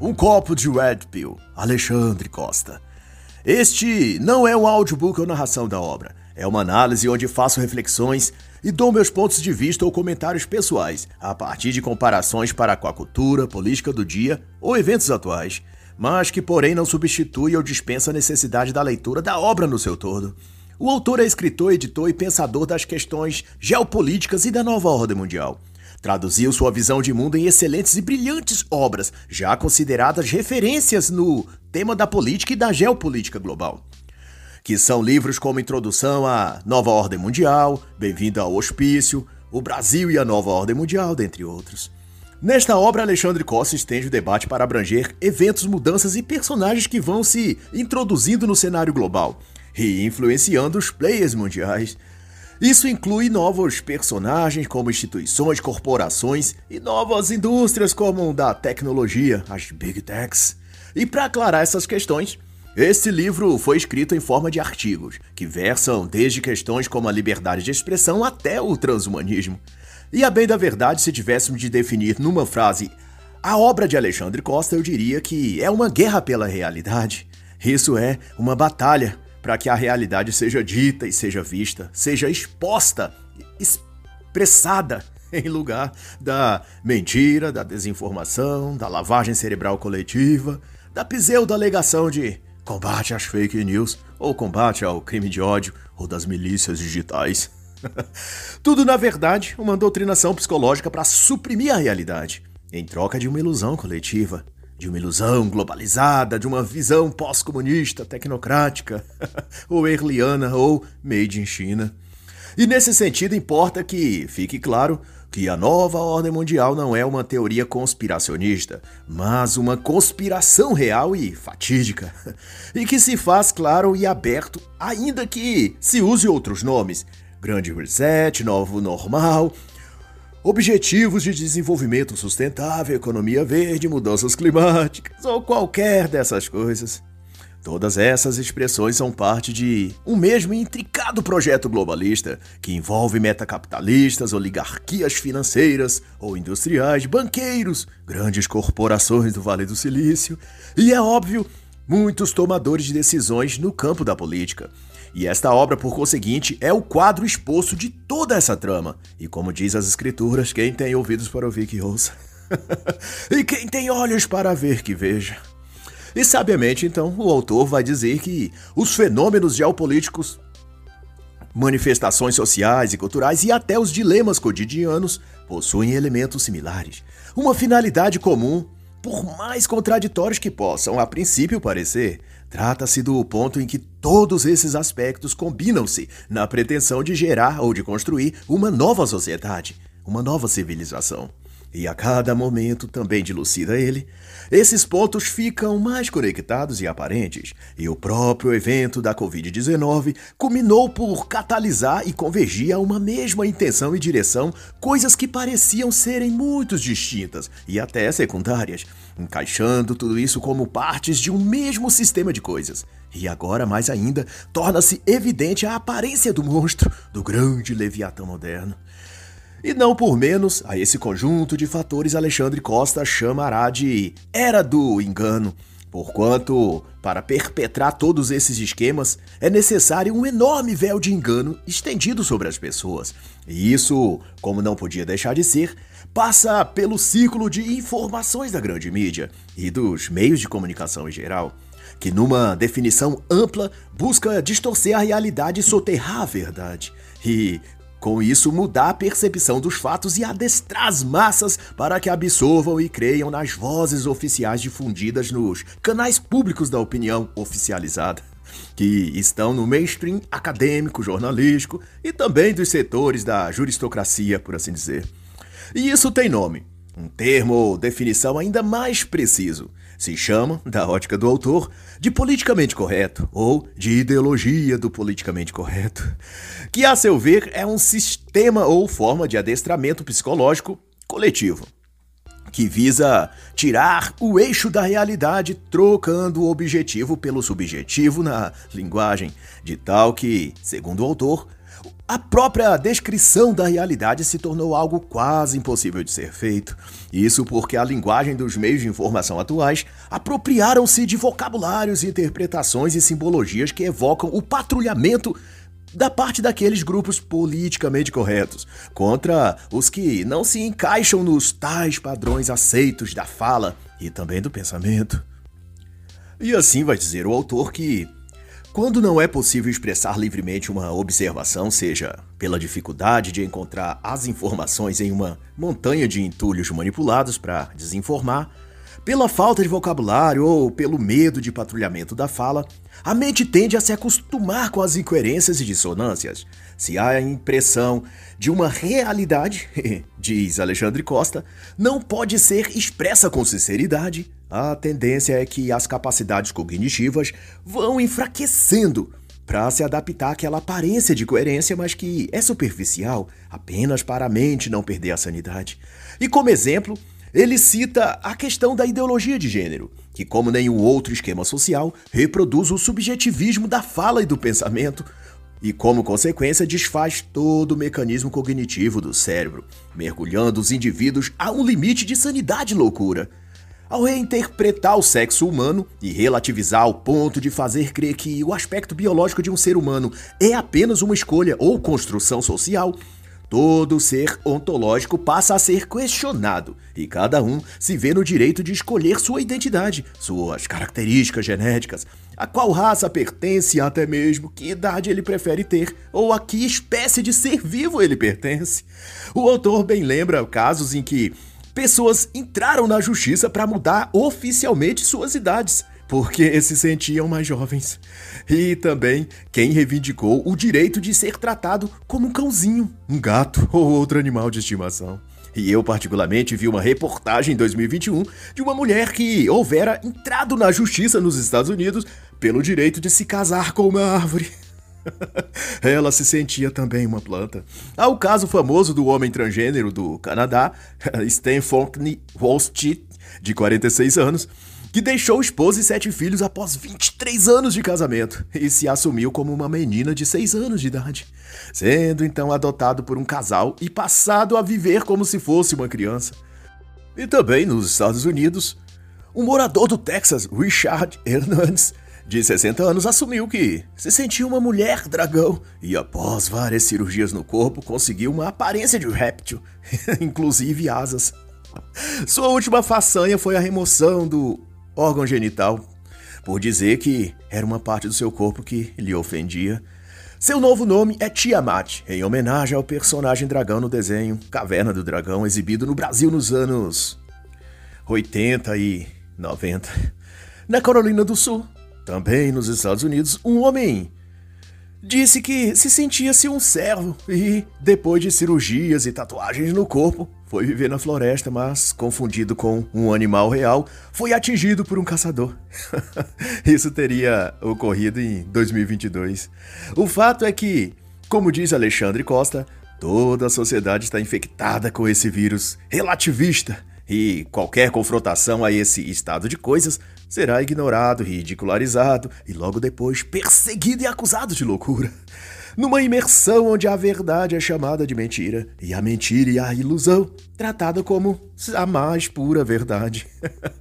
Um copo de Red Pill, Alexandre Costa. Este não é um audiobook ou narração da obra, é uma análise onde faço reflexões e dou meus pontos de vista ou comentários pessoais, a partir de comparações para com a cultura, política do dia ou eventos atuais, mas que porém não substitui ou dispensa a necessidade da leitura da obra no seu todo. O autor é escritor, editor e pensador das questões geopolíticas e da nova ordem mundial. Traduziu sua visão de mundo em excelentes e brilhantes obras, já consideradas referências no tema da política e da geopolítica global. Que são livros como Introdução à Nova Ordem Mundial, Bem-vindo ao Hospício, O Brasil e a Nova Ordem Mundial, dentre outros. Nesta obra, Alexandre Costa estende o debate para abranger eventos, mudanças e personagens que vão se introduzindo no cenário global e influenciando os players mundiais, isso inclui novos personagens como instituições, corporações e novas indústrias como da tecnologia, as Big Techs. E para aclarar essas questões, este livro foi escrito em forma de artigos, que versam desde questões como a liberdade de expressão até o transhumanismo. E a bem da verdade, se tivéssemos de definir numa frase a obra de Alexandre Costa, eu diria que é uma guerra pela realidade. Isso é uma batalha para que a realidade seja dita e seja vista, seja exposta, expressada em lugar da mentira, da desinformação, da lavagem cerebral coletiva, da pseudo-alegação de combate às fake news ou combate ao crime de ódio ou das milícias digitais. Tudo, na verdade, uma doutrinação psicológica para suprimir a realidade, em troca de uma ilusão coletiva de uma ilusão globalizada, de uma visão pós-comunista, tecnocrática, ou erliana, ou made in China. E nesse sentido, importa que fique claro que a nova ordem mundial não é uma teoria conspiracionista, mas uma conspiração real e fatídica, e que se faz claro e aberto, ainda que se use outros nomes. Grande Reset, Novo Normal, Objetivos de Desenvolvimento Sustentável, Economia Verde, Mudanças Climáticas ou qualquer dessas coisas. Todas essas expressões são parte de um mesmo intricado projeto globalista que envolve metacapitalistas, oligarquias financeiras ou industriais, banqueiros, grandes corporações do Vale do Silício e, é óbvio, muitos tomadores de decisões no campo da política. E esta obra, por conseguinte, é o quadro exposto de toda essa trama. E como diz as escrituras, quem tem ouvidos para ouvir que ouça. e quem tem olhos para ver que veja. E sabiamente, então, o autor vai dizer que os fenômenos geopolíticos, manifestações sociais e culturais e até os dilemas cotidianos possuem elementos similares, uma finalidade comum, por mais contraditórios que possam a princípio parecer, Trata-se do ponto em que todos esses aspectos combinam-se na pretensão de gerar ou de construir uma nova sociedade, uma nova civilização. E a cada momento, também dilucida ele, esses pontos ficam mais conectados e aparentes, e o próprio evento da Covid-19 culminou por catalisar e convergir a uma mesma intenção e direção, coisas que pareciam serem muito distintas e até secundárias, encaixando tudo isso como partes de um mesmo sistema de coisas. E agora, mais ainda, torna-se evidente a aparência do monstro, do grande Leviatã moderno. E não por menos, a esse conjunto de fatores Alexandre Costa chamará de Era do Engano, porquanto, para perpetrar todos esses esquemas, é necessário um enorme véu de engano estendido sobre as pessoas. E isso, como não podia deixar de ser, passa pelo ciclo de informações da grande mídia e dos meios de comunicação em geral que, numa definição ampla, busca distorcer a realidade e soterrar a verdade. E, com isso, mudar a percepção dos fatos e adestrar as massas para que absorvam e creiam nas vozes oficiais difundidas nos canais públicos da opinião oficializada, que estão no mainstream acadêmico, jornalístico e também dos setores da juristocracia, por assim dizer. E isso tem nome, um termo ou definição ainda mais preciso se chama, da ótica do autor, de politicamente correto ou de ideologia do politicamente correto, que, a seu ver, é um sistema ou forma de adestramento psicológico coletivo que visa tirar o eixo da realidade, trocando o objetivo pelo subjetivo na linguagem, de tal que, segundo o autor, a própria descrição da realidade se tornou algo quase impossível de ser feito. Isso porque a linguagem dos meios de informação atuais apropriaram-se de vocabulários, interpretações e simbologias que evocam o patrulhamento da parte daqueles grupos politicamente corretos, contra os que não se encaixam nos tais padrões aceitos da fala e também do pensamento. E assim vai dizer o autor que quando não é possível expressar livremente uma observação, seja pela dificuldade de encontrar as informações em uma montanha de entulhos manipulados para desinformar, pela falta de vocabulário ou pelo medo de patrulhamento da fala, a mente tende a se acostumar com as incoerências e dissonâncias. Se há a impressão de uma realidade, diz Alexandre Costa, não pode ser expressa com sinceridade, a tendência é que as capacidades cognitivas vão enfraquecendo para se adaptar àquela aparência de coerência, mas que é superficial, apenas para a mente não perder a sanidade. E como exemplo, ele cita a questão da ideologia de gênero, que, como nenhum outro esquema social, reproduz o subjetivismo da fala e do pensamento, e, como consequência, desfaz todo o mecanismo cognitivo do cérebro, mergulhando os indivíduos a um limite de sanidade e loucura. Ao reinterpretar o sexo humano e relativizar ao ponto de fazer crer que o aspecto biológico de um ser humano é apenas uma escolha ou construção social, todo ser ontológico passa a ser questionado e cada um se vê no direito de escolher sua identidade, suas características genéticas, a qual raça pertence, até mesmo que idade ele prefere ter ou a que espécie de ser vivo ele pertence. O autor bem lembra casos em que pessoas entraram na justiça para mudar oficialmente suas idades, porque se sentiam mais jovens. E também quem reivindicou o direito de ser tratado como um cãozinho, um gato ou outro animal de estimação. E eu, particularmente, vi uma reportagem em 2021 de uma mulher que houvera entrado na justiça nos Estados Unidos pelo direito de se casar com uma árvore. Ela se sentia também uma planta. Há o caso famoso do homem transgênero do Canadá, Stanford Wolstead, de 46 anos, que deixou esposa e sete filhos após 23 anos de casamento e se assumiu como uma menina de 6 anos de idade, sendo então adotado por um casal e passado a viver como se fosse uma criança. E também nos Estados Unidos, um morador do Texas, Richard Hernandez, de 60 anos, assumiu que se sentia uma mulher dragão e, após várias cirurgias no corpo, conseguiu uma aparência de réptil, inclusive asas. Sua última façanha foi a remoção do órgão genital, por dizer que era uma parte do seu corpo que lhe ofendia. Seu novo nome é Tiamat, em homenagem ao personagem dragão no desenho Caverna do Dragão, exibido no Brasil nos anos 80 e 90. Na Carolina do Sul, também nos Estados Unidos, um homem disse que se sentia-se um servo e, depois de cirurgias e tatuagens no corpo, foi viver na floresta, mas, confundido com um animal real, foi atingido por um caçador. Isso teria ocorrido em 2022. O fato é que, como diz Alexandre Costa, toda a sociedade está infectada com esse vírus relativista e qualquer confrontação a esse estado de coisas será ignorado, ridicularizado e logo depois perseguido e acusado de loucura. Numa imersão onde a verdade é chamada de mentira e a mentira e a ilusão tratada como a mais pura verdade.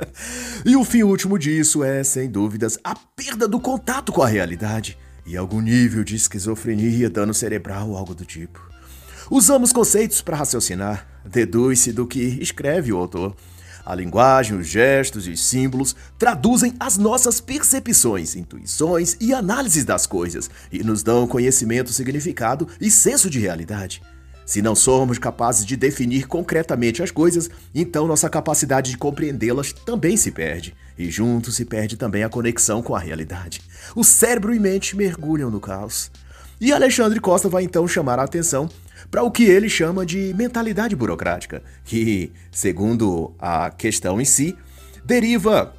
e o fim último disso é, sem dúvidas, a perda do contato com a realidade e algum nível de esquizofrenia, dano cerebral ou algo do tipo. Usamos conceitos para raciocinar, deduz-se do que escreve o autor. A linguagem, os gestos e os símbolos traduzem as nossas percepções, intuições e análises das coisas e nos dão conhecimento, significado e senso de realidade. Se não somos capazes de definir concretamente as coisas, então nossa capacidade de compreendê-las também se perde, e junto se perde também a conexão com a realidade. O cérebro e mente mergulham no caos. E Alexandre Costa vai então chamar a atenção para o que ele chama de mentalidade burocrática, que, segundo a questão em si, deriva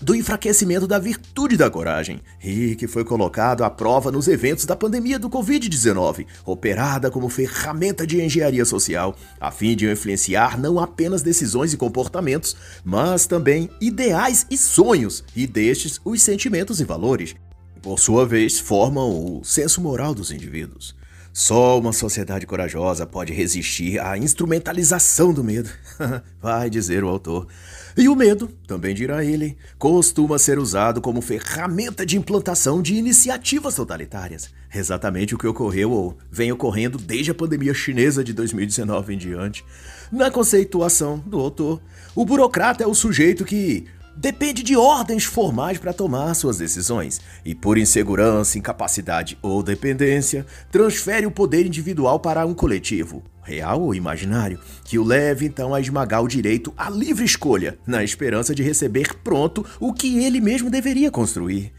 do enfraquecimento da virtude da coragem e que foi colocado à prova nos eventos da pandemia do Covid-19, operada como ferramenta de engenharia social, a fim de influenciar não apenas decisões e comportamentos, mas também ideais e sonhos, e destes os sentimentos e valores. Por sua vez, formam o senso moral dos indivíduos. Só uma sociedade corajosa pode resistir à instrumentalização do medo, vai dizer o autor. E o medo, também dirá ele, costuma ser usado como ferramenta de implantação de iniciativas totalitárias. Exatamente o que ocorreu ou vem ocorrendo desde a pandemia chinesa de 2019 em diante. Na conceituação do autor, o burocrata é o sujeito que depende de ordens formais para tomar suas decisões e, por insegurança, incapacidade ou dependência, transfere o poder individual para um coletivo, real ou imaginário, que o leve então a esmagar o direito à livre escolha, na esperança de receber pronto o que ele mesmo deveria construir.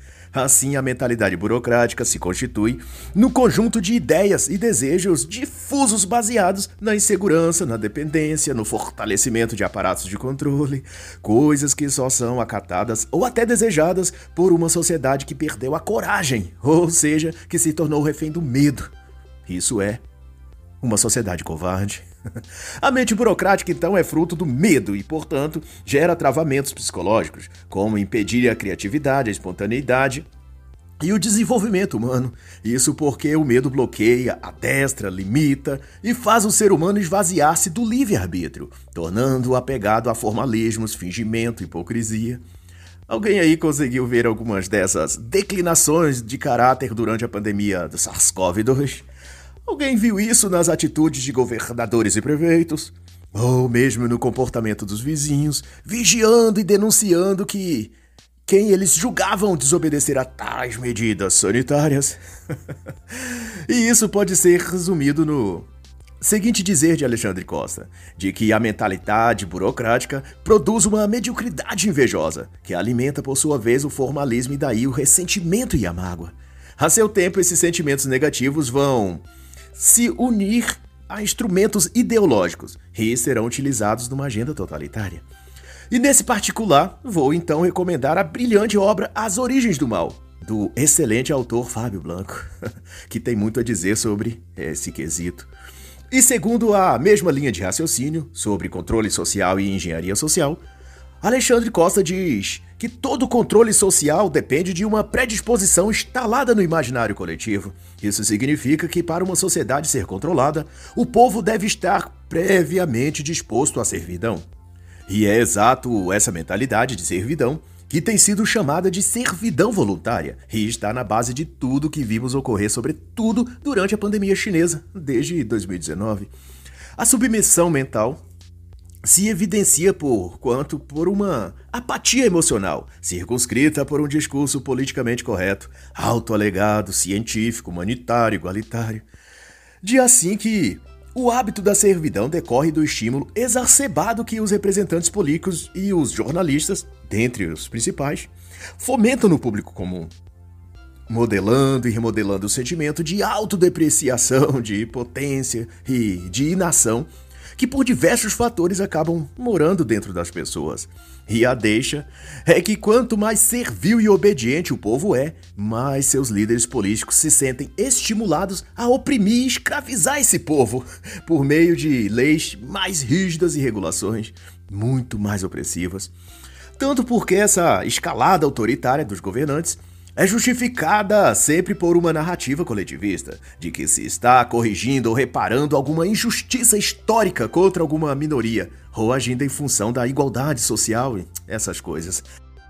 Assim, a mentalidade burocrática se constitui no conjunto de ideias e desejos difusos baseados na insegurança, na dependência, no fortalecimento de aparatos de controle, coisas que só são acatadas ou até desejadas por uma sociedade que perdeu a coragem, ou seja, que se tornou refém do medo. Isso é uma sociedade covarde. A mente burocrática, então, é fruto do medo e, portanto, gera travamentos psicológicos, como impedir a criatividade, a espontaneidade e o desenvolvimento humano. Isso porque o medo bloqueia, adestra, limita e faz o ser humano esvaziar-se do livre-arbítrio, tornando-o apegado a formalismos, fingimento, hipocrisia. Alguém aí conseguiu ver algumas dessas declinações de caráter durante a pandemia do SARS-CoV-2? Alguém viu isso nas atitudes de governadores e prefeitos? Ou mesmo no comportamento dos vizinhos, vigiando e denunciando que quem eles julgavam desobedecer a tais medidas sanitárias? e isso pode ser resumido no seguinte dizer de Alexandre Costa: de que a mentalidade burocrática produz uma mediocridade invejosa, que alimenta por sua vez o formalismo e daí o ressentimento e a mágoa. A seu tempo, esses sentimentos negativos vão se unir a instrumentos ideológicos e serão utilizados numa agenda totalitária. E nesse particular, vou então recomendar a brilhante obra As Origens do Mal, do excelente autor Fábio Blanco, que tem muito a dizer sobre esse quesito. E segundo a mesma linha de raciocínio sobre controle social e engenharia social, Alexandre Costa diz que todo controle social depende de uma predisposição instalada no imaginário coletivo. Isso significa que, para uma sociedade ser controlada, o povo deve estar previamente disposto à servidão. E é exato essa mentalidade de servidão que tem sido chamada de servidão voluntária e está na base de tudo que vimos ocorrer, sobretudo durante a pandemia chinesa, desde 2019. A submissão mental se evidencia por quanto por uma apatia emocional, circunscrita por um discurso politicamente correto, autoalegado, científico, humanitário, igualitário. De assim que o hábito da servidão decorre do estímulo exacerbado que os representantes políticos e os jornalistas, dentre os principais, fomentam no público comum, modelando e remodelando o sentimento de autodepreciação, de impotência e de inação que por diversos fatores acabam morando dentro das pessoas. E a deixa é que quanto mais servil e obediente o povo é, mais seus líderes políticos se sentem estimulados a oprimir e escravizar esse povo por meio de leis mais rígidas e regulações muito mais opressivas. Tanto porque essa escalada autoritária dos governantes é justificada sempre por uma narrativa coletivista, de que se está corrigindo ou reparando alguma injustiça histórica contra alguma minoria, ou agindo em função da igualdade social e essas coisas.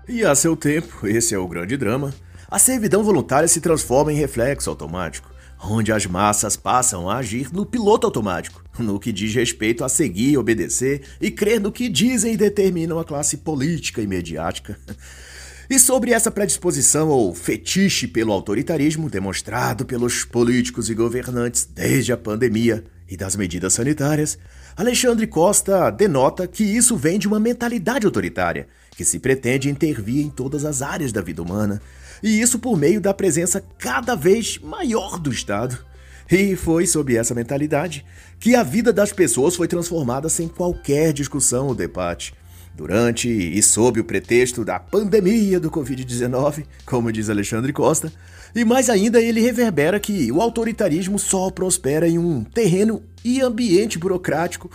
E a seu tempo, esse é o grande drama, a servidão voluntária se transforma em reflexo automático, onde as massas passam a agir no piloto automático, no que diz respeito a seguir, obedecer e crer no que dizem e determinam a classe política e mediática. E sobre essa predisposição ou fetiche pelo autoritarismo demonstrado pelos políticos e governantes desde a pandemia e das medidas sanitárias, Alexandre Costa denota que isso vem de uma mentalidade autoritária, que se pretende intervir em todas as áreas da vida humana, e isso por meio da presença cada vez maior do Estado. E foi sob essa mentalidade que a vida das pessoas foi transformada sem qualquer discussão ou debate. Durante e sob o pretexto da pandemia do Covid-19, como diz Alexandre Costa, e mais ainda ele reverbera que o autoritarismo só prospera em um terreno e ambiente burocrático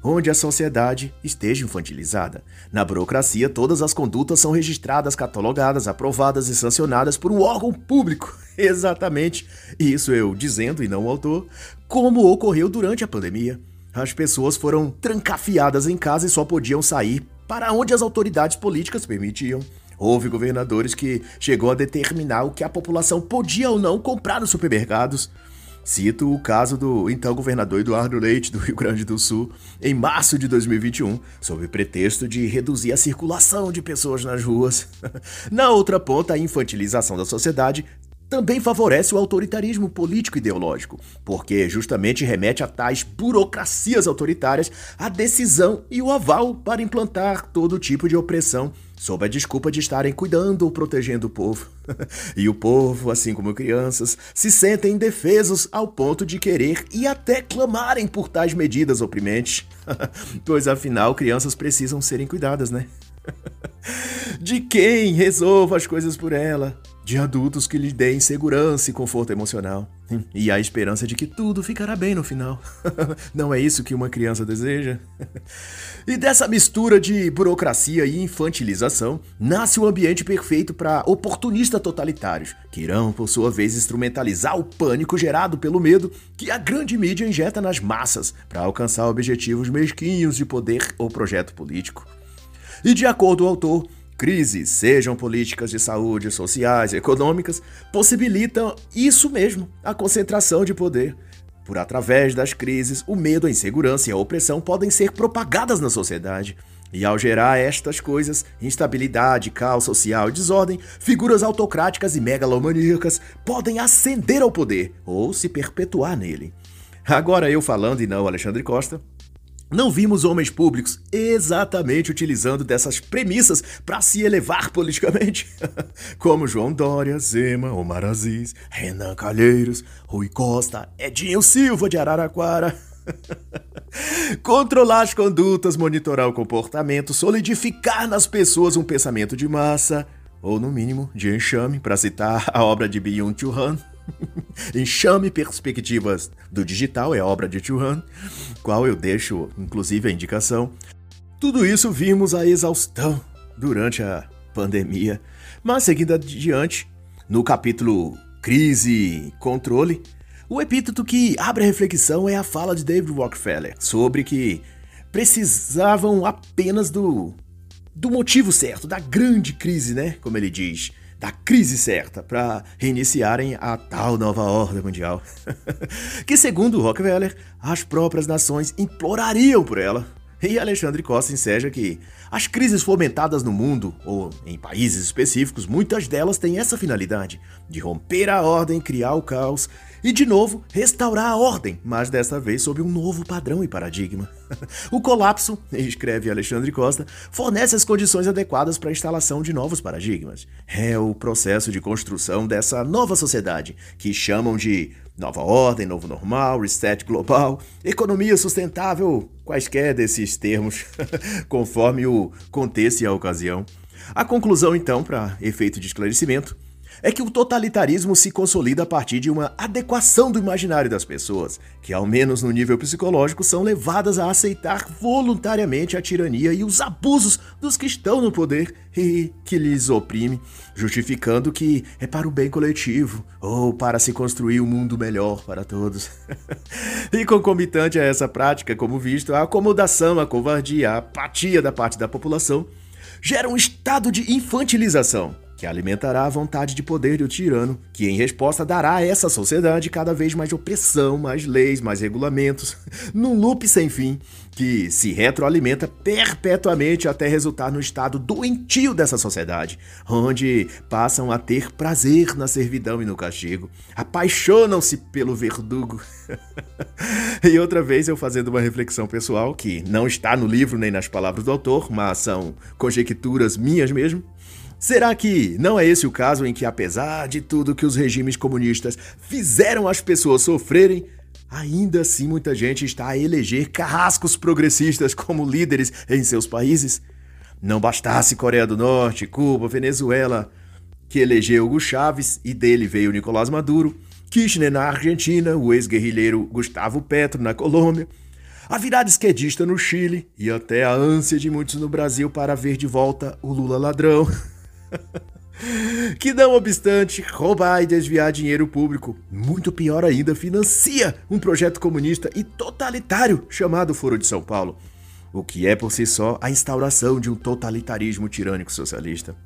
onde a sociedade esteja infantilizada. Na burocracia, todas as condutas são registradas, catalogadas, aprovadas e sancionadas por um órgão público. Exatamente, isso eu dizendo e não o autor, como ocorreu durante a pandemia. As pessoas foram trancafiadas em casa e só podiam sair para onde as autoridades políticas permitiam. Houve governadores que chegou a determinar o que a população podia ou não comprar nos supermercados. Cito o caso do então governador Eduardo Leite, do Rio Grande do Sul, em março de 2021, sob pretexto de reduzir a circulação de pessoas nas ruas. Na outra ponta, a infantilização da sociedade também favorece o autoritarismo político ideológico, porque justamente remete a tais burocracias autoritárias a decisão e o aval para implantar todo tipo de opressão sob a desculpa de estarem cuidando ou protegendo o povo. e o povo, assim como crianças, se sentem indefesos ao ponto de querer e até clamarem por tais medidas oprimentes. pois afinal, crianças precisam serem cuidadas, né? de quem resolva as coisas por ela, de adultos que lhe deem segurança e conforto emocional, e a esperança de que tudo ficará bem no final. Não é isso que uma criança deseja? e dessa mistura de burocracia e infantilização, nasce o um ambiente perfeito para oportunistas totalitários, que irão, por sua vez, instrumentalizar o pânico gerado pelo medo que a grande mídia injeta nas massas para alcançar objetivos mesquinhos de poder ou projeto político. E de acordo com o autor, crises, sejam políticas de saúde, sociais, econômicas, possibilitam isso mesmo, a concentração de poder. Por através das crises, o medo, a insegurança e a opressão podem ser propagadas na sociedade. E ao gerar estas coisas, instabilidade, caos social e desordem, figuras autocráticas e megalomaníacas podem ascender ao poder ou se perpetuar nele. Agora eu falando e não Alexandre Costa, não vimos homens públicos exatamente utilizando dessas premissas para se elevar politicamente, como João Dória, Zema, Omar Aziz, Renan Calheiros, Rui Costa, Edinho Silva de Araraquara. Controlar as condutas, monitorar o comportamento, solidificar nas pessoas um pensamento de massa, ou no mínimo de enxame, para citar a obra de Byung-Chul Han. Enxame Perspectivas do Digital é obra de Churran, qual eu deixo inclusive a indicação. Tudo isso vimos a exaustão durante a pandemia, mas seguindo adiante, no capítulo Crise e Controle, o epíteto que abre a reflexão é a fala de David Rockefeller sobre que precisavam apenas do do motivo certo, da grande crise, né? Como ele diz da crise certa para reiniciarem a tal nova ordem mundial. que, segundo Rockefeller, as próprias nações implorariam por ela. E Alexandre Costa enseja que as crises fomentadas no mundo, ou em países específicos, muitas delas têm essa finalidade: de romper a ordem, criar o caos e, de novo, restaurar a ordem, mas desta vez sob um novo padrão e paradigma. o colapso, escreve Alexandre Costa, fornece as condições adequadas para a instalação de novos paradigmas. É o processo de construção dessa nova sociedade, que chamam de nova ordem, novo normal, reset global, economia sustentável, quaisquer desses termos, conforme o contexto e a ocasião. A conclusão, então, para efeito de esclarecimento, é que o totalitarismo se consolida a partir de uma adequação do imaginário das pessoas, que, ao menos no nível psicológico, são levadas a aceitar voluntariamente a tirania e os abusos dos que estão no poder e que lhes oprime, justificando que é para o bem coletivo ou para se construir um mundo melhor para todos. e concomitante a essa prática, como visto, a acomodação, a covardia, a apatia da parte da população gera um estado de infantilização que alimentará a vontade de poder do tirano, que em resposta dará a essa sociedade cada vez mais opressão, mais leis, mais regulamentos, num loop sem fim, que se retroalimenta perpetuamente até resultar no estado doentio dessa sociedade, onde passam a ter prazer na servidão e no castigo, apaixonam-se pelo verdugo. e outra vez eu fazendo uma reflexão pessoal, que não está no livro nem nas palavras do autor, mas são conjecturas minhas mesmo. Será que não é esse o caso em que, apesar de tudo que os regimes comunistas fizeram as pessoas sofrerem, ainda assim muita gente está a eleger carrascos progressistas como líderes em seus países? Não bastasse Coreia do Norte, Cuba, Venezuela, que elegeu Hugo Chávez e dele veio Nicolás Maduro, Kirchner na Argentina, o ex-guerrilheiro Gustavo Petro na Colômbia. a virada esquerdista no Chile e até a ânsia de muitos no Brasil para ver de volta o Lula ladrão. que não obstante roubar e desviar dinheiro público, muito pior ainda, financia um projeto comunista e totalitário chamado Foro de São Paulo, o que é por si só a instauração de um totalitarismo tirânico socialista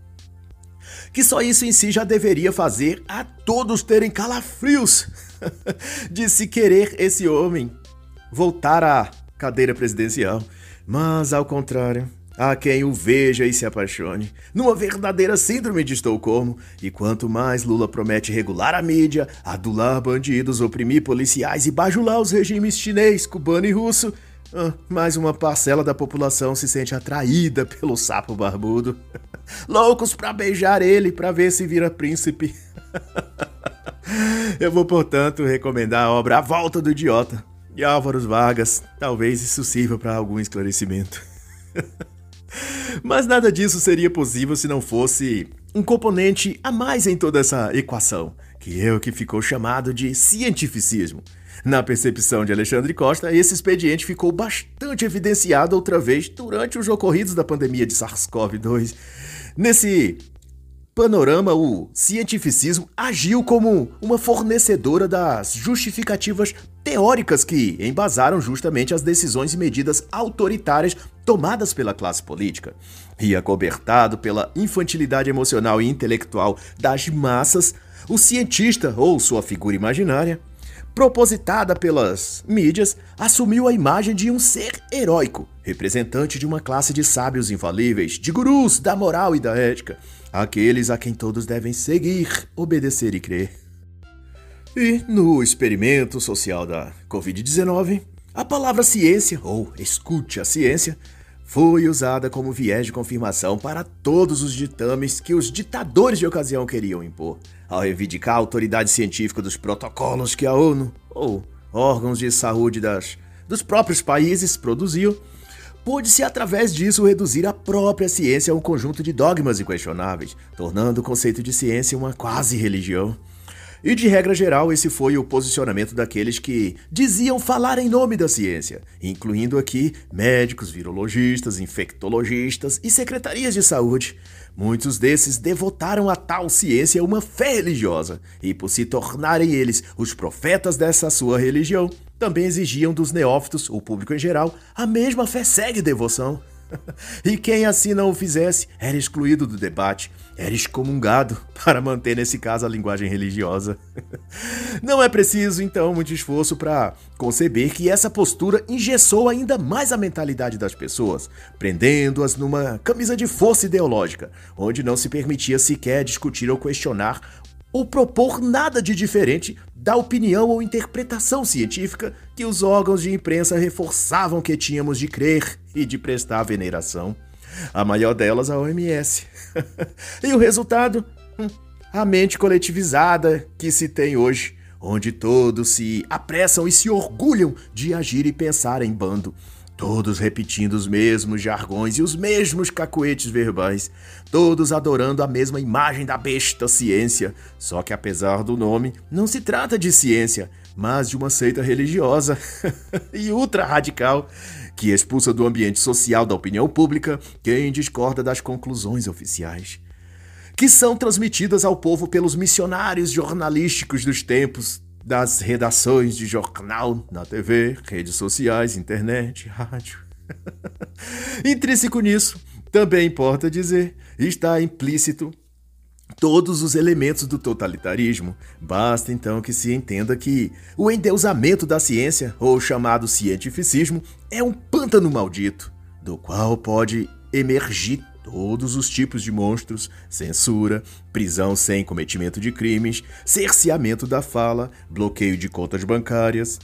que só isso em si já deveria fazer a todos terem calafrios de se querer esse homem voltar à cadeira presidencial. Mas, ao contrário, há quem o veja e se apaixone, numa verdadeira síndrome de Estocolmo. E quanto mais Lula promete regular a mídia, adular bandidos, oprimir policiais e bajular os regimes chinês, cubano e russo, ah, mais uma parcela da população se sente atraída pelo sapo barbudo. Loucos para beijar ele para ver se vira príncipe. Eu vou, portanto, recomendar a obra A Volta do Idiota, de Álvaro Vargas. Talvez isso sirva para algum esclarecimento. Mas nada disso seria possível se não fosse um componente a mais em toda essa equação, que é o que ficou chamado de cientificismo. Na percepção de Alexandre Costa, esse expediente ficou bastante evidenciado outra vez durante os ocorridos da pandemia de SARS-CoV-2. Nesse panorama, o cientificismo agiu como uma fornecedora das justificativas teóricas que embasaram justamente as decisões e medidas autoritárias tomadas pela classe política. E acobertado pela infantilidade emocional e intelectual das massas, o cientista ou sua figura imaginária propositada pelas mídias, assumiu a imagem de um ser heróico, representante de uma classe de sábios infalíveis, de gurus da moral e da ética, aqueles a quem todos devem seguir, obedecer e crer. E no experimento social da Covid-19, a palavra ciência, ou escute a ciência, foi usada como viés de confirmação para todos os ditames que os ditadores de ocasião queriam impor, ao reivindicar a autoridade científica dos protocolos que a ONU ou órgãos de saúde das, dos próprios países produziam. Pôde-se, através disso, reduzir a própria ciência a um conjunto de dogmas inquestionáveis, tornando o conceito de ciência uma quase religião. E de regra geral, esse foi o posicionamento daqueles que diziam falar em nome da ciência, incluindo aqui médicos, virologistas, infectologistas e secretarias de saúde. Muitos desses devotaram a tal ciência uma fé religiosa, e por se tornarem eles os profetas dessa sua religião, também exigiam dos neófitos, o público em geral, a mesma fé segue devoção. e quem assim não o fizesse era excluído do debate, era excomungado, para manter nesse caso a linguagem religiosa. Não é preciso, então, muito esforço para conceber que essa postura engessou ainda mais a mentalidade das pessoas, prendendo-as numa camisa de força ideológica, onde não se permitia sequer discutir ou questionar ou propor nada de diferente da opinião ou interpretação científica que os órgãos de imprensa reforçavam que tínhamos de crer e de prestar veneração. A maior delas, a OMS. e o resultado? Hum, a mente coletivizada que se tem hoje, onde todos se apressam e se orgulham de agir e pensar em bando Todos repetindo os mesmos jargões e os mesmos cacuetes verbais, todos adorando a mesma imagem da besta ciência. Só que apesar do nome, não se trata de ciência, mas de uma seita religiosa e ultra radical que expulsa do ambiente social da opinião pública quem discorda das conclusões oficiais. Que são transmitidas ao povo pelos missionários jornalísticos dos tempos, das redações de jornal na TV, redes sociais, internet, rádio. Intrínseco nisso, também importa dizer, está implícito todos os elementos do totalitarismo. Basta então que se entenda que o endeusamento da ciência, ou chamado cientificismo, é um pântano maldito, do qual pode emergir todos os tipos de monstros, censura, prisão sem cometimento de crimes, cerceamento da fala, bloqueio de contas bancárias,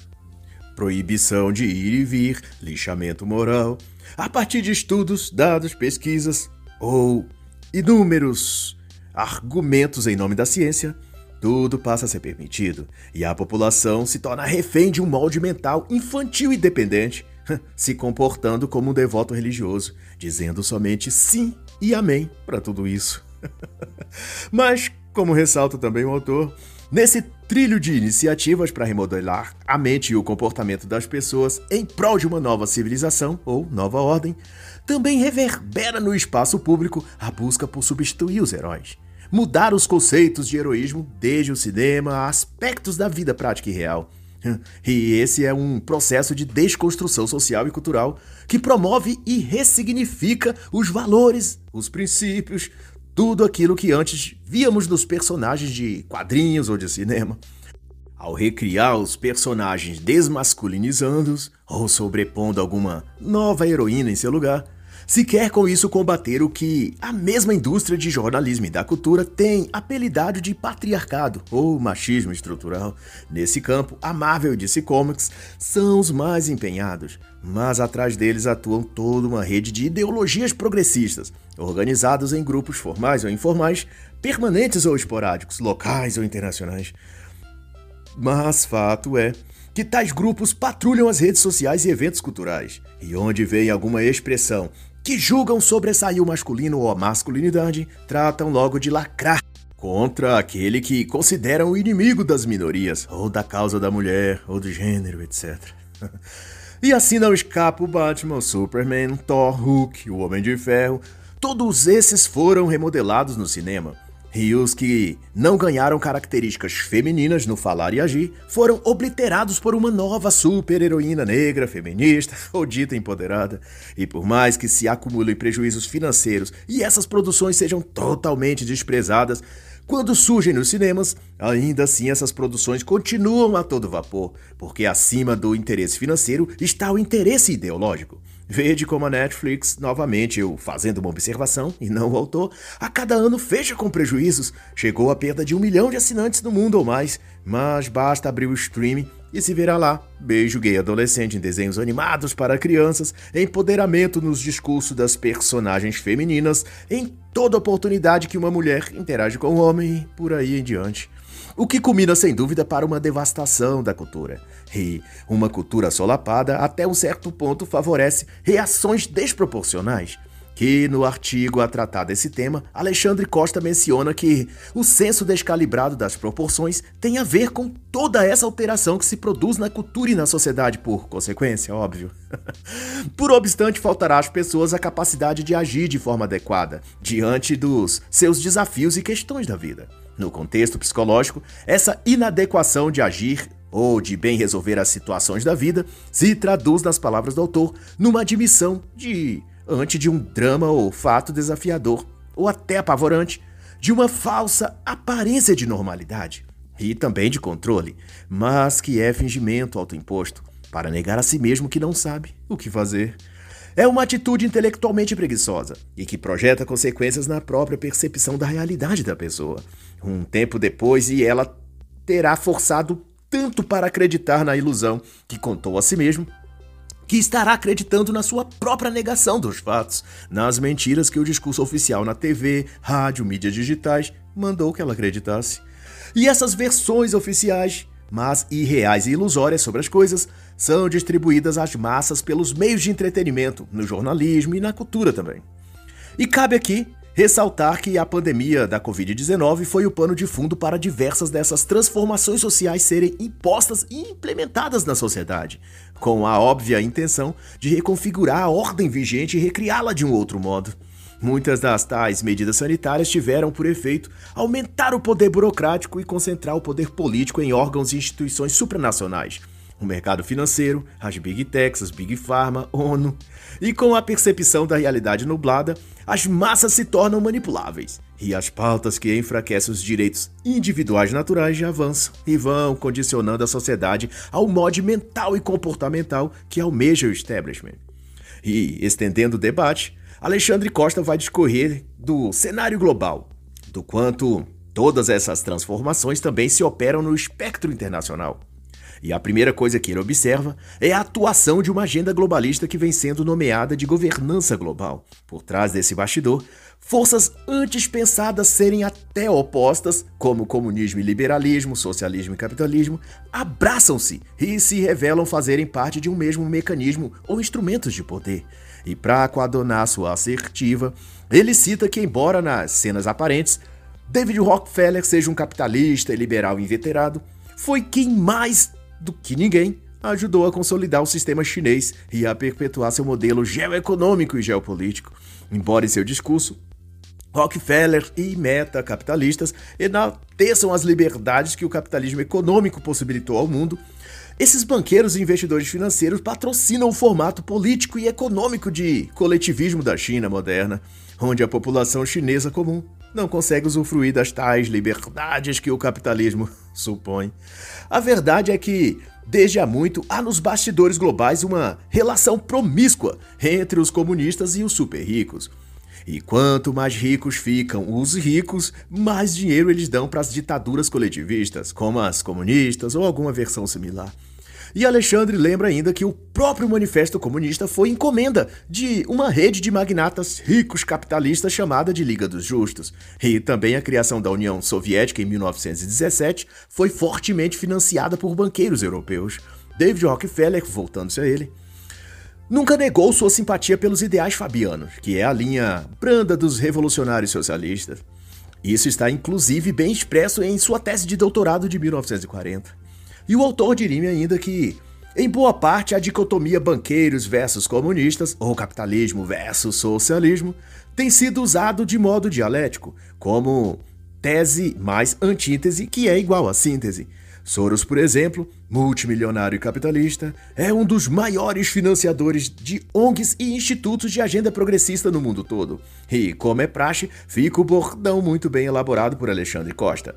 proibição de ir e vir, lixamento moral, a partir de estudos, dados, pesquisas ou inúmeros argumentos em nome da ciência, tudo passa a ser permitido e a população se torna refém de um molde mental infantil e dependente se comportando como um devoto religioso, dizendo somente sim e amém para tudo isso. Mas, como ressalta também o autor, nesse trilho de iniciativas para remodelar a mente e o comportamento das pessoas em prol de uma nova civilização ou nova ordem, também reverbera no espaço público a busca por substituir os heróis. Mudar os conceitos de heroísmo desde o cinema a aspectos da vida prática e real. E esse é um processo de desconstrução social e cultural que promove e ressignifica os valores, os princípios, tudo aquilo que antes víamos nos personagens de quadrinhos ou de cinema. Ao recriar os personagens desmasculinizando-os ou sobrepondo alguma nova heroína em seu lugar, se quer com isso combater o que a mesma indústria de jornalismo e da cultura tem apelidado de patriarcado ou machismo estrutural. Nesse campo, a Marvel e DC Comics são os mais empenhados, mas atrás deles atuam toda uma rede de ideologias progressistas, organizados em grupos formais ou informais, permanentes ou esporádicos, locais ou internacionais. Mas fato é que tais grupos patrulham as redes sociais e eventos culturais, e onde vem alguma expressão que julgam sobressair o masculino ou a masculinidade, tratam logo de lacrar contra aquele que consideram o inimigo das minorias, ou da causa da mulher, ou do gênero, etc. e assim não escapa o Batman, Superman, Thor, Hulk, o Homem de Ferro. Todos esses foram remodelados no cinema e os que não ganharam características femininas no falar e agir foram obliterados por uma nova super-heroína negra, feminista ou dita empoderada. E por mais que se acumulem prejuízos financeiros e essas produções sejam totalmente desprezadas, quando surgem nos cinemas, ainda assim essas produções continuam a todo vapor, porque acima do interesse financeiro está o interesse ideológico. Vede como a Netflix, novamente eu fazendo uma observação e não o autor, a cada ano fecha com prejuízos. Chegou a perda de um milhão de assinantes no mundo ou mais, mas basta abrir o streaming e se verá lá. Beijo gay adolescente em desenhos animados para crianças, empoderamento nos discursos das personagens femininas, em toda oportunidade que uma mulher interage com um homem e por aí em diante o que culmina sem dúvida para uma devastação da cultura. E uma cultura solapada, até um certo ponto, favorece reações desproporcionais. Que no artigo a tratar desse tema, Alexandre Costa menciona que o senso descalibrado das proporções tem a ver com toda essa alteração que se produz na cultura e na sociedade, por consequência, óbvio. por obstante, faltará às pessoas a capacidade de agir de forma adequada diante dos seus desafios e questões da vida. No contexto psicológico, essa inadequação de agir ou de bem resolver as situações da vida se traduz, nas palavras do autor, numa admissão de ante de um drama ou fato desafiador, ou até apavorante, de uma falsa aparência de normalidade e também de controle, mas que é fingimento autoimposto para negar a si mesmo que não sabe o que fazer. É uma atitude intelectualmente preguiçosa e que projeta consequências na própria percepção da realidade da pessoa. Um tempo depois, e ela terá forçado tanto para acreditar na ilusão que contou a si mesmo, que estará acreditando na sua própria negação dos fatos, nas mentiras que o discurso oficial na TV, rádio, mídias digitais mandou que ela acreditasse. E essas versões oficiais mas irreais e ilusórias sobre as coisas, são distribuídas às massas pelos meios de entretenimento, no jornalismo e na cultura também. E cabe aqui ressaltar que a pandemia da Covid-19 foi o pano de fundo para diversas dessas transformações sociais serem impostas e implementadas na sociedade, com a óbvia intenção de reconfigurar a ordem vigente e recriá-la de um outro modo. Muitas das tais medidas sanitárias tiveram por efeito aumentar o poder burocrático e concentrar o poder político em órgãos e instituições supranacionais. O mercado financeiro, as Big Techs, as Big Pharma, ONU. E com a percepção da realidade nublada, as massas se tornam manipuláveis. E as pautas que enfraquecem os direitos individuais naturais já avançam e vão condicionando a sociedade ao modo mental e comportamental que almeja o establishment. E, estendendo o debate, Alexandre Costa vai discorrer do cenário global, do quanto todas essas transformações também se operam no espectro internacional. E a primeira coisa que ele observa é a atuação de uma agenda globalista que vem sendo nomeada de governança global. Por trás desse bastidor, forças antes pensadas serem até opostas, como comunismo e liberalismo, socialismo e capitalismo, abraçam-se e se revelam fazerem parte de um mesmo mecanismo ou instrumentos de poder. E para coadonar sua assertiva, ele cita que, embora nas cenas aparentes, David Rockefeller seja um capitalista e liberal inveterado, foi quem mais do que ninguém ajudou a consolidar o sistema chinês e a perpetuar seu modelo geoeconômico e geopolítico. Embora em seu discurso Rockefeller e meta-capitalistas enalteçam as liberdades que o capitalismo econômico possibilitou ao mundo, esses banqueiros e investidores financeiros patrocinam o formato político e econômico de coletivismo da China moderna, onde a população chinesa comum não consegue usufruir das tais liberdades que o capitalismo supõe. A verdade é que, desde há muito, há nos bastidores globais uma relação promíscua entre os comunistas e os super ricos. E quanto mais ricos ficam os ricos, mais dinheiro eles dão para as ditaduras coletivistas, como as comunistas ou alguma versão similar. E Alexandre lembra ainda que o próprio Manifesto Comunista foi encomenda de uma rede de magnatas ricos capitalistas chamada de Liga dos Justos. E também a criação da União Soviética em 1917 foi fortemente financiada por banqueiros europeus. David Rockefeller, voltando-se a ele, nunca negou sua simpatia pelos ideais fabianos, que é a linha branda dos revolucionários socialistas. Isso está inclusive bem expresso em sua tese de doutorado de 1940. E o autor diria ainda que, em boa parte, a dicotomia banqueiros versus comunistas, ou capitalismo versus socialismo, tem sido usado de modo dialético, como tese mais antítese que é igual a síntese, Soros, por exemplo, multimilionário e capitalista, é um dos maiores financiadores de ONGs e institutos de agenda progressista no mundo todo. E, como é praxe, fica o bordão muito bem elaborado por Alexandre Costa.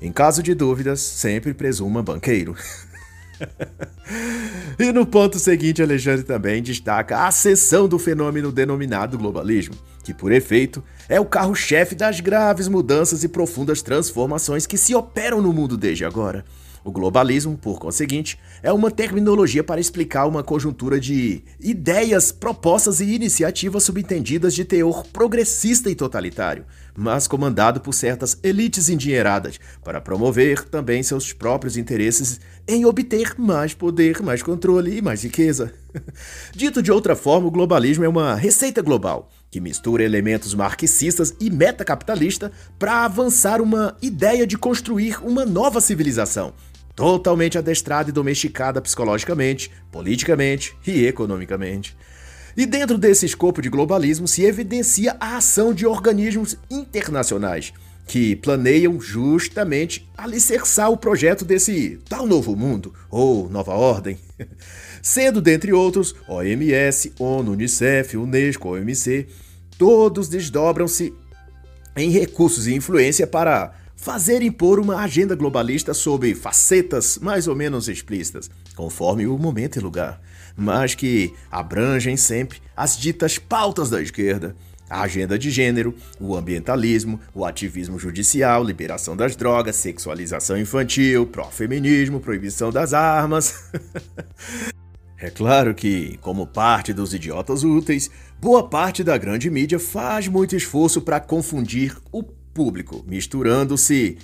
Em caso de dúvidas, sempre presuma banqueiro. e no ponto seguinte, Alexandre também destaca a seção do fenômeno denominado globalismo, que, por efeito, é o carro-chefe das graves mudanças e profundas transformações que se operam no mundo desde agora. O globalismo, por conseguinte, é uma terminologia para explicar uma conjuntura de ideias, propostas e iniciativas subentendidas de teor progressista e totalitário, mas comandado por certas elites endinheiradas para promover também seus próprios interesses em obter mais poder, mais controle e mais riqueza. Dito de outra forma, o globalismo é uma receita global que mistura elementos marxistas e metacapitalista para avançar uma ideia de construir uma nova civilização totalmente adestrada e domesticada psicologicamente, politicamente e economicamente. E dentro desse escopo de globalismo se evidencia a ação de organismos internacionais que planeiam justamente alicerçar o projeto desse tal novo mundo ou nova ordem, sendo dentre outros OMS, ONU, UNICEF, UNESCO, OMC, todos desdobram-se em recursos e influência para fazer impor uma agenda globalista sob facetas mais ou menos explícitas, conforme o momento e lugar, mas que abrangem sempre as ditas pautas da esquerda. A agenda de gênero, o ambientalismo, o ativismo judicial, liberação das drogas, sexualização infantil, pró-feminismo, proibição das armas. É claro que, como parte dos idiotas úteis, boa parte da grande mídia faz muito esforço para confundir o público, misturando-se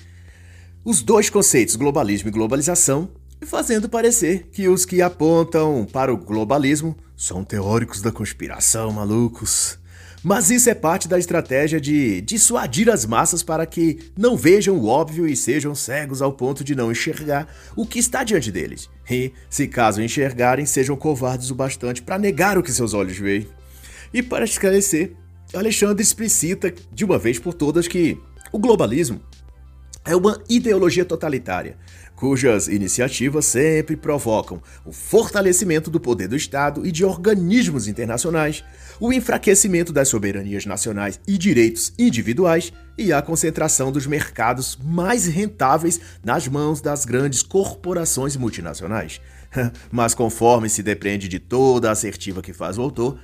os dois conceitos, globalismo e globalização, fazendo parecer que os que apontam para o globalismo são teóricos da conspiração malucos. Mas isso é parte da estratégia de dissuadir as massas para que não vejam o óbvio e sejam cegos ao ponto de não enxergar o que está diante deles. E, se caso enxergarem, sejam covardes o bastante para negar o que seus olhos veem. E para esclarecer, Alexandre explicita de uma vez por todas que o globalismo é uma ideologia totalitária, cujas iniciativas sempre provocam o fortalecimento do poder do Estado e de organismos internacionais, o enfraquecimento das soberanias nacionais e direitos individuais e a concentração dos mercados mais rentáveis nas mãos das grandes corporações multinacionais. Mas conforme se depende de toda a assertiva que faz o autor,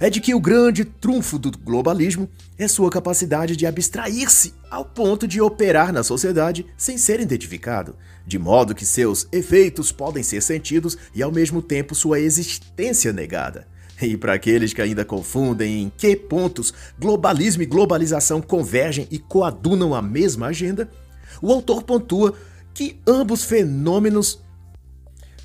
é de que o grande trunfo do globalismo é sua capacidade de abstrair-se ao ponto de operar na sociedade sem ser identificado, de modo que seus efeitos podem ser sentidos e ao mesmo tempo sua existência negada. E para aqueles que ainda confundem em que pontos globalismo e globalização convergem e coadunam a mesma agenda, o autor pontua que ambos fenômenos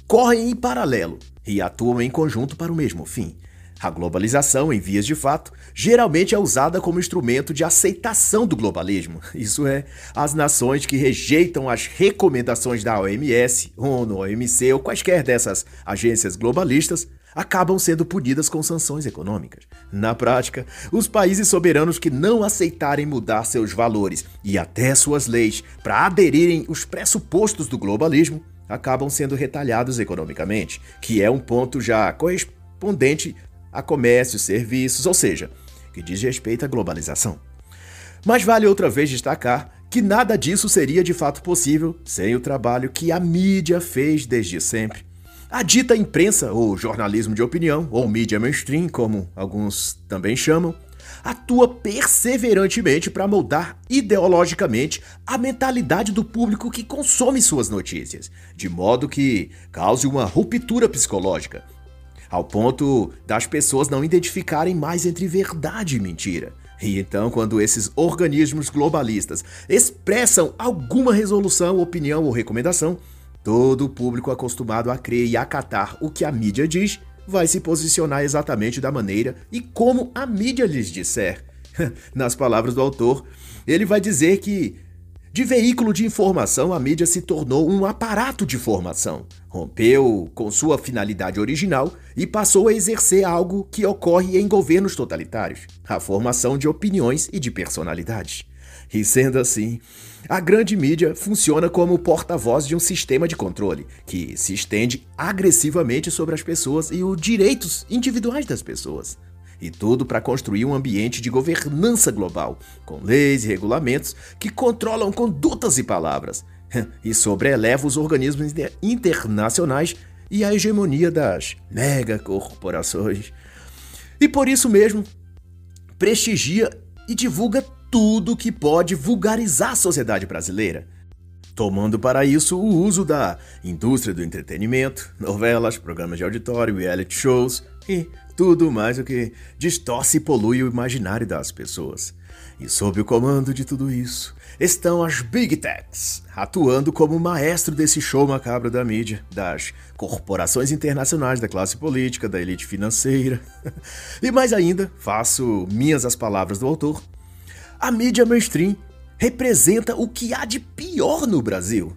correm em paralelo e atuam em conjunto para o mesmo fim A globalização, em vias de fato, geralmente é usada como instrumento de aceitação do globalismo. Isso é, as nações que rejeitam as recomendações da OMS, ONU, OMC ou quaisquer dessas agências globalistas acabam sendo punidas com sanções econômicas. Na prática, os países soberanos que não aceitarem mudar seus valores e até suas leis para aderirem os pressupostos do globalismo acabam sendo retalhados economicamente, que é um ponto já correspondente a comércio, serviços, ou seja, que diz respeito à globalização. Mas vale outra vez destacar que nada disso seria de fato possível sem o trabalho que a mídia fez desde sempre. A dita imprensa, ou jornalismo de opinião, ou mídia mainstream, como alguns também chamam, atua perseverantemente para moldar ideologicamente a mentalidade do público que consome suas notícias, de modo que cause uma ruptura psicológica, ao ponto das pessoas não identificarem mais entre verdade e mentira. E então, quando esses organismos globalistas expressam alguma resolução, opinião ou recomendação, todo o público acostumado a crer e acatar o que a mídia diz vai se posicionar exatamente da maneira e como a mídia lhes disser. Nas palavras do autor, ele vai dizer que de veículo de informação, a mídia se tornou um aparato de formação. Rompeu com sua finalidade original e passou a exercer algo que ocorre em governos totalitários: a formação de opiniões e de personalidades. E sendo assim, a grande mídia funciona como porta-voz de um sistema de controle que se estende agressivamente sobre as pessoas e os direitos individuais das pessoas. E tudo para construir um ambiente de governança global, com leis e regulamentos que controlam condutas e palavras, e sobreeleva os organismos internacionais e a hegemonia das megacorporações. E por isso mesmo, prestigia e divulga tudo que pode vulgarizar a sociedade brasileira, tomando para isso o uso da indústria do entretenimento, novelas, programas de auditório, reality shows e tudo mais o que distorce e polui o imaginário das pessoas. E sob o comando de tudo isso estão as Big Techs, atuando como maestro desse show macabro da mídia, das corporações internacionais, da classe política, da elite financeira. e mais ainda, faço minhas as palavras do autor, a mídia mainstream representa o que há de pior no Brasil.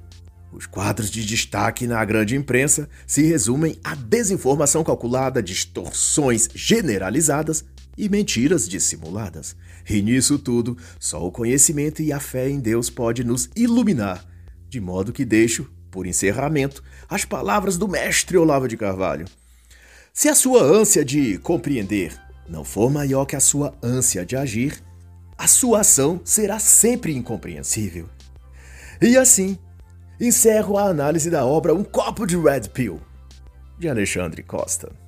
Os quadros de destaque na grande imprensa se resumem a desinformação calculada, distorções generalizadas e mentiras dissimuladas. E nisso tudo, só o conhecimento e a fé em Deus pode nos iluminar, de modo que deixo, por encerramento, as palavras do mestre Olavo de Carvalho. Se a sua ânsia de compreender não for maior que a sua ânsia de agir, a sua ação será sempre incompreensível. E assim, encerro a análise da obra Um Copo de Red Pill, de Alexandre Costa.